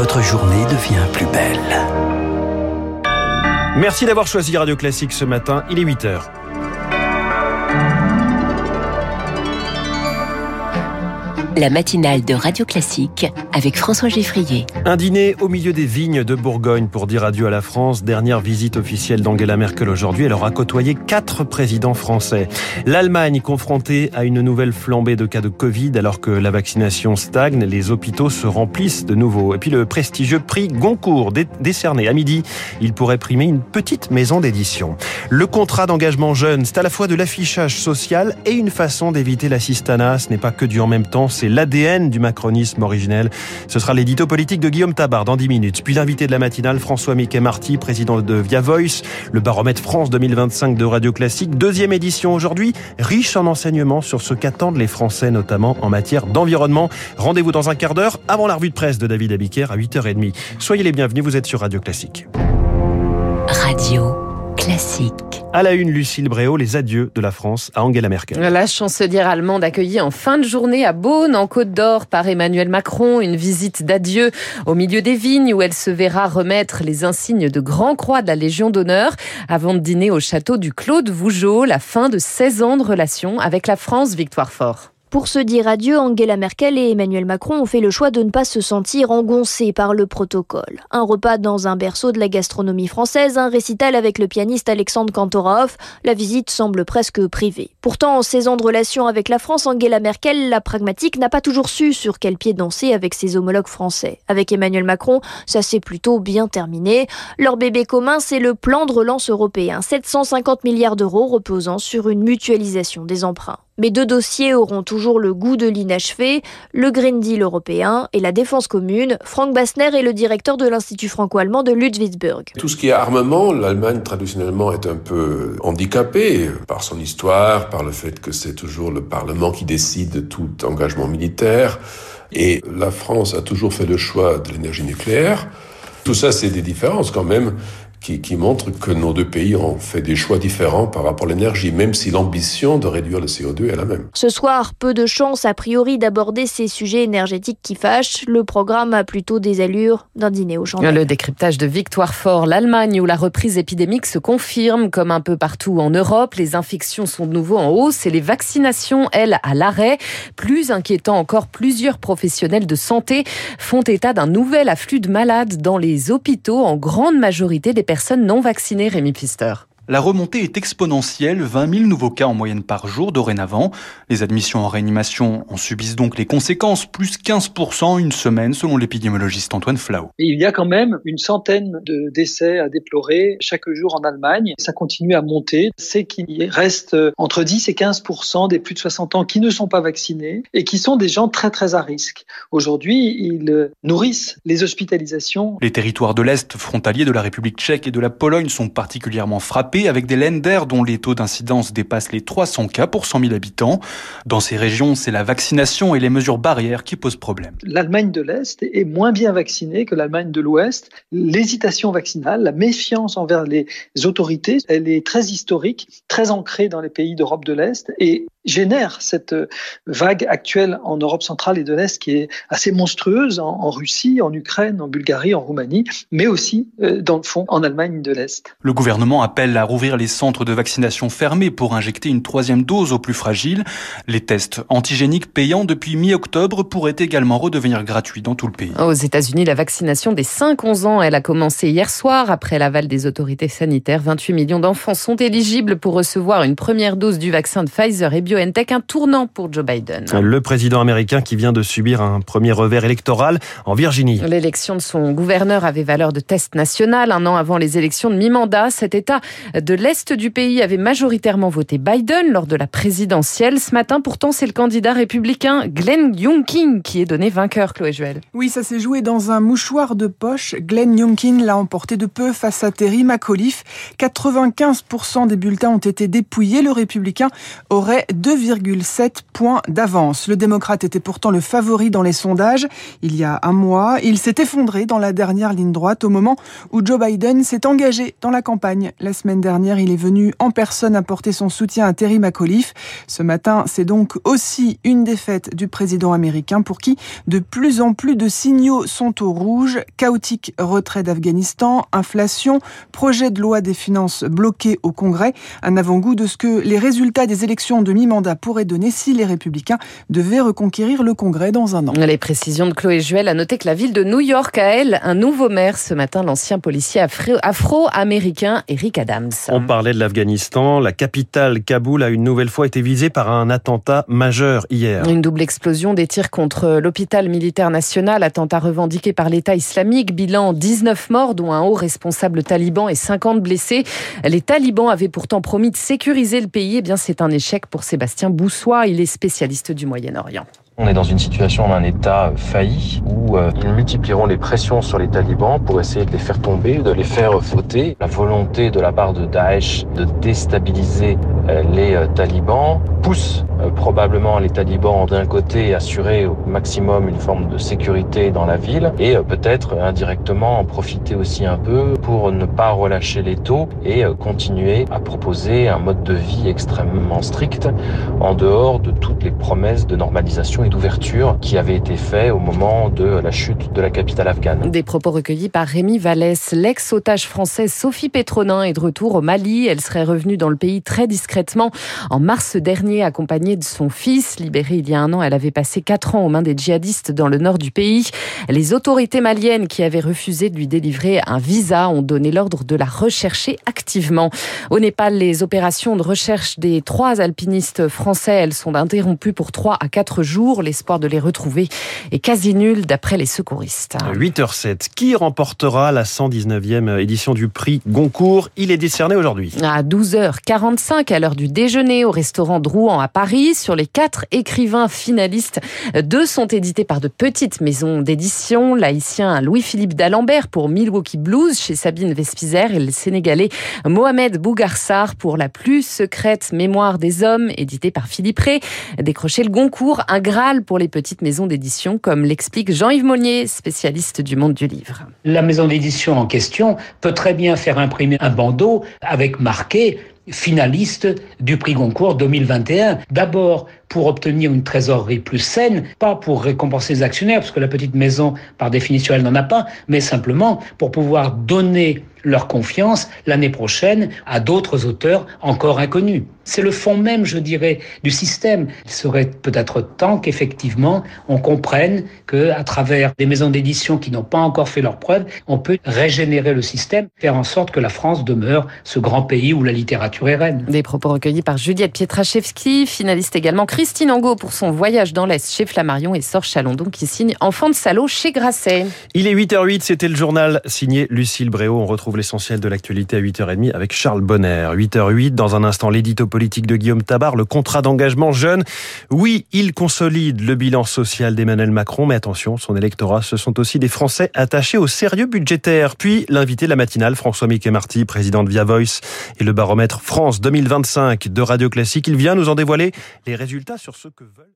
votre journée devient plus belle. Merci d'avoir choisi Radio Classique ce matin, il est 8 la matinale de Radio Classique avec François Geffrier. Un dîner au milieu des vignes de Bourgogne pour dire adieu à la France. Dernière visite officielle d'Angela Merkel aujourd'hui. Elle aura côtoyé quatre présidents français. L'Allemagne confrontée à une nouvelle flambée de cas de Covid alors que la vaccination stagne, les hôpitaux se remplissent de nouveau. Et puis le prestigieux prix Goncourt décerné à midi, il pourrait primer une petite maison d'édition. Le contrat d'engagement jeune, c'est à la fois de l'affichage social et une façon d'éviter l'assistanat. Ce n'est pas que du en même temps, c'est l'ADN du macronisme originel. Ce sera l'édito politique de Guillaume Tabar dans 10 minutes. Puis l'invité de la matinale, François Mickey Marty, président de Via Voice, le baromètre France 2025 de Radio Classique. Deuxième édition aujourd'hui, riche en enseignements sur ce qu'attendent les Français, notamment en matière d'environnement. Rendez-vous dans un quart d'heure avant la revue de presse de David Abiker à 8h30. Soyez les bienvenus, vous êtes sur Radio Classique. Radio Classique. À la une, Lucille Bréau, les adieux de la France à Angela Merkel. La chancelière allemande accueillie en fin de journée à Beaune, en Côte d'Or, par Emmanuel Macron. Une visite d'adieu au milieu des vignes où elle se verra remettre les insignes de Grand Croix de la Légion d'honneur avant de dîner au château du Claude Vougeot. La fin de 16 ans de relation avec la France, Victoire Fort. Pour se dire adieu, Angela Merkel et Emmanuel Macron ont fait le choix de ne pas se sentir engoncés par le protocole. Un repas dans un berceau de la gastronomie française, un récital avec le pianiste Alexandre Kantorov, la visite semble presque privée. Pourtant, en 16 ans de relation avec la France, Angela Merkel, la pragmatique, n'a pas toujours su sur quel pied danser avec ses homologues français. Avec Emmanuel Macron, ça s'est plutôt bien terminé. Leur bébé commun, c'est le plan de relance européen, 750 milliards d'euros reposant sur une mutualisation des emprunts. Mais deux dossiers auront toujours le goût de l'inachevé, le Green Deal européen et la défense commune. Frank Bassner est le directeur de l'Institut franco-allemand de Ludwigsburg. Tout ce qui est armement, l'Allemagne traditionnellement est un peu handicapée par son histoire, par le fait que c'est toujours le Parlement qui décide de tout engagement militaire. Et la France a toujours fait le choix de l'énergie nucléaire. Tout ça, c'est des différences quand même qui, qui montre que nos deux pays ont fait des choix différents par rapport à l'énergie, même si l'ambition de réduire le CO2 est la même. Ce soir, peu de chance a priori d'aborder ces sujets énergétiques qui fâchent. Le programme a plutôt des allures d'un dîner au chandelles. Le décryptage de Victoire Fort, l'Allemagne où la reprise épidémique se confirme comme un peu partout en Europe. Les infections sont de nouveau en hausse et les vaccinations, elles, à l'arrêt. Plus inquiétant encore, plusieurs professionnels de santé font état d'un nouvel afflux de malades dans les hôpitaux, en grande majorité des personnes non vaccinées, Rémi Pfister. La remontée est exponentielle, 20 000 nouveaux cas en moyenne par jour dorénavant. Les admissions en réanimation en subissent donc les conséquences, plus 15% en une semaine selon l'épidémiologiste Antoine Flau. Il y a quand même une centaine de décès à déplorer chaque jour en Allemagne. Ça continue à monter. C'est qu'il reste entre 10 et 15% des plus de 60 ans qui ne sont pas vaccinés et qui sont des gens très très à risque. Aujourd'hui, ils nourrissent les hospitalisations. Les territoires de l'Est frontaliers de la République tchèque et de la Pologne sont particulièrement frappés avec des lenders dont les taux d'incidence dépassent les 300 cas pour 100 000 habitants. Dans ces régions, c'est la vaccination et les mesures barrières qui posent problème. L'Allemagne de l'Est est moins bien vaccinée que l'Allemagne de l'Ouest. L'hésitation vaccinale, la méfiance envers les autorités, elle est très historique, très ancrée dans les pays d'Europe de l'Est et génère cette vague actuelle en Europe centrale et de l'Est qui est assez monstrueuse en, Russie, en Ukraine, en Bulgarie, en Roumanie, mais aussi, euh, dans le fond, en Allemagne de l'Est. Le gouvernement appelle à rouvrir les centres de vaccination fermés pour injecter une troisième dose aux plus fragiles. Les tests antigéniques payants depuis mi-octobre pourraient également redevenir gratuits dans tout le pays. Aux États-Unis, la vaccination des 5-11 ans, elle a commencé hier soir après l'aval des autorités sanitaires. 28 millions d'enfants sont éligibles pour recevoir une première dose du vaccin de Pfizer et BioNTech, un tournant pour Joe Biden. Le président américain qui vient de subir un premier revers électoral en Virginie. L'élection de son gouverneur avait valeur de test national un an avant les élections de mi-mandat. Cet État de l'Est du pays avait majoritairement voté Biden lors de la présidentielle. Ce matin, pourtant, c'est le candidat républicain Glenn Youngkin qui est donné vainqueur, Chloé Joël. Oui, ça s'est joué dans un mouchoir de poche. Glenn Youngkin l'a emporté de peu face à Terry McAuliffe. 95% des bulletins ont été dépouillés. Le républicain aurait 2,7 points d'avance. Le démocrate était pourtant le favori dans les sondages il y a un mois. Il s'est effondré dans la dernière ligne droite au moment où Joe Biden s'est engagé dans la campagne. La semaine dernière, il est venu en personne apporter son soutien à Terry McAuliffe. Ce matin, c'est donc aussi une défaite du président américain pour qui de plus en plus de signaux sont au rouge. Chaotique retrait d'Afghanistan, inflation, projet de loi des finances bloqué au Congrès. Un avant-goût de ce que les résultats des élections de mi-mandat pourraient donner si les républicains devaient reconquérir le Congrès dans un an. Les précisions de Chloé Juel a noté que la ville de New York a, elle, un nouveau maire ce matin, l'ancien policier afro-américain Eric Adams. On parlait de l'Afghanistan. La capitale, Kaboul, a une nouvelle fois été visée par un attentat majeur hier. Une double explosion des tirs contre l'hôpital militaire national, attentat revendiqué par l'État islamique, bilan 19 morts, dont un haut responsable taliban et 50 blessés. Les talibans avaient pourtant promis de sécuriser le pays. Eh bien, c'est un échec pour Sébastien Boussois. Il est spécialiste du Moyen-Orient. On est dans une situation d'un État failli où euh, ils multiplieront les pressions sur les talibans pour essayer de les faire tomber, de les faire fauter. La volonté de la part de Daesh de déstabiliser euh, les euh, talibans pousse probablement les talibans d'un côté assurer au maximum une forme de sécurité dans la ville et peut-être indirectement en profiter aussi un peu pour ne pas relâcher les taux et continuer à proposer un mode de vie extrêmement strict en dehors de toutes les promesses de normalisation d'ouverture qui avait été fait au moment de la chute de la capitale afghane. Des propos recueillis par Rémi Vallès. L'ex-otage française Sophie Pétronin est de retour au Mali. Elle serait revenue dans le pays très discrètement en mars dernier, accompagnée de son fils. Libérée il y a un an, elle avait passé quatre ans aux mains des djihadistes dans le nord du pays. Les autorités maliennes qui avaient refusé de lui délivrer un visa ont donné l'ordre de la rechercher activement. Au Népal, les opérations de recherche des trois alpinistes français, elles sont interrompues pour trois à quatre jours. L'espoir de les retrouver est quasi nul d'après les secouristes. 8h07. Qui remportera la 119e édition du prix Goncourt? Il est décerné aujourd'hui. À 12h45, à l'heure du déjeuner, au restaurant Drouan à Paris, sur les quatre écrivains finalistes, deux sont édités par de petites maisons d'édition. L'haïtien Louis-Philippe d'Alembert pour Milwaukee Blues chez Sabine Vespizer et le Sénégalais Mohamed Bougarsar pour La plus secrète mémoire des hommes, édité par Philippe Ray. Décroché le Goncourt, un Graal pour les petites maisons d'édition, comme l'explique Jean-Yves Monnier, spécialiste du monde du livre. La maison d'édition en question peut très bien faire imprimer un bandeau avec marqué finaliste du prix Goncourt 2021. D'abord pour obtenir une trésorerie plus saine, pas pour récompenser les actionnaires, parce que la petite maison, par définition, elle n'en a pas, mais simplement pour pouvoir donner leur confiance l'année prochaine à d'autres auteurs encore inconnus. C'est le fond même, je dirais, du système. Il serait peut-être temps qu'effectivement on comprenne que à travers des maisons d'édition qui n'ont pas encore fait leurs preuves, on peut régénérer le système, faire en sorte que la France demeure ce grand pays où la littérature est reine. Des propos recueillis par Juliette Pietraszewski, finaliste également Christine Angot pour son voyage dans l'Est chez Flammarion et Sorge Chalandon qui signe Enfant de salaud chez Grasset. Il est 8h08, c'était le journal signé Lucille Bréau. On retrouve l'essentiel de l'actualité à 8h30 avec Charles Bonner. 8h08, dans un instant, l'édito politique de Guillaume Tabar, le contrat d'engagement jeune. Oui, il consolide le bilan social d'Emmanuel Macron, mais attention, son électorat, ce sont aussi des Français attachés au sérieux budgétaire. Puis l'invité de la matinale, François-Mickey Marty, président de Via Voice et le baromètre France 2025 de Radio Classique. Il vient nous en dévoiler les sur ce que veulent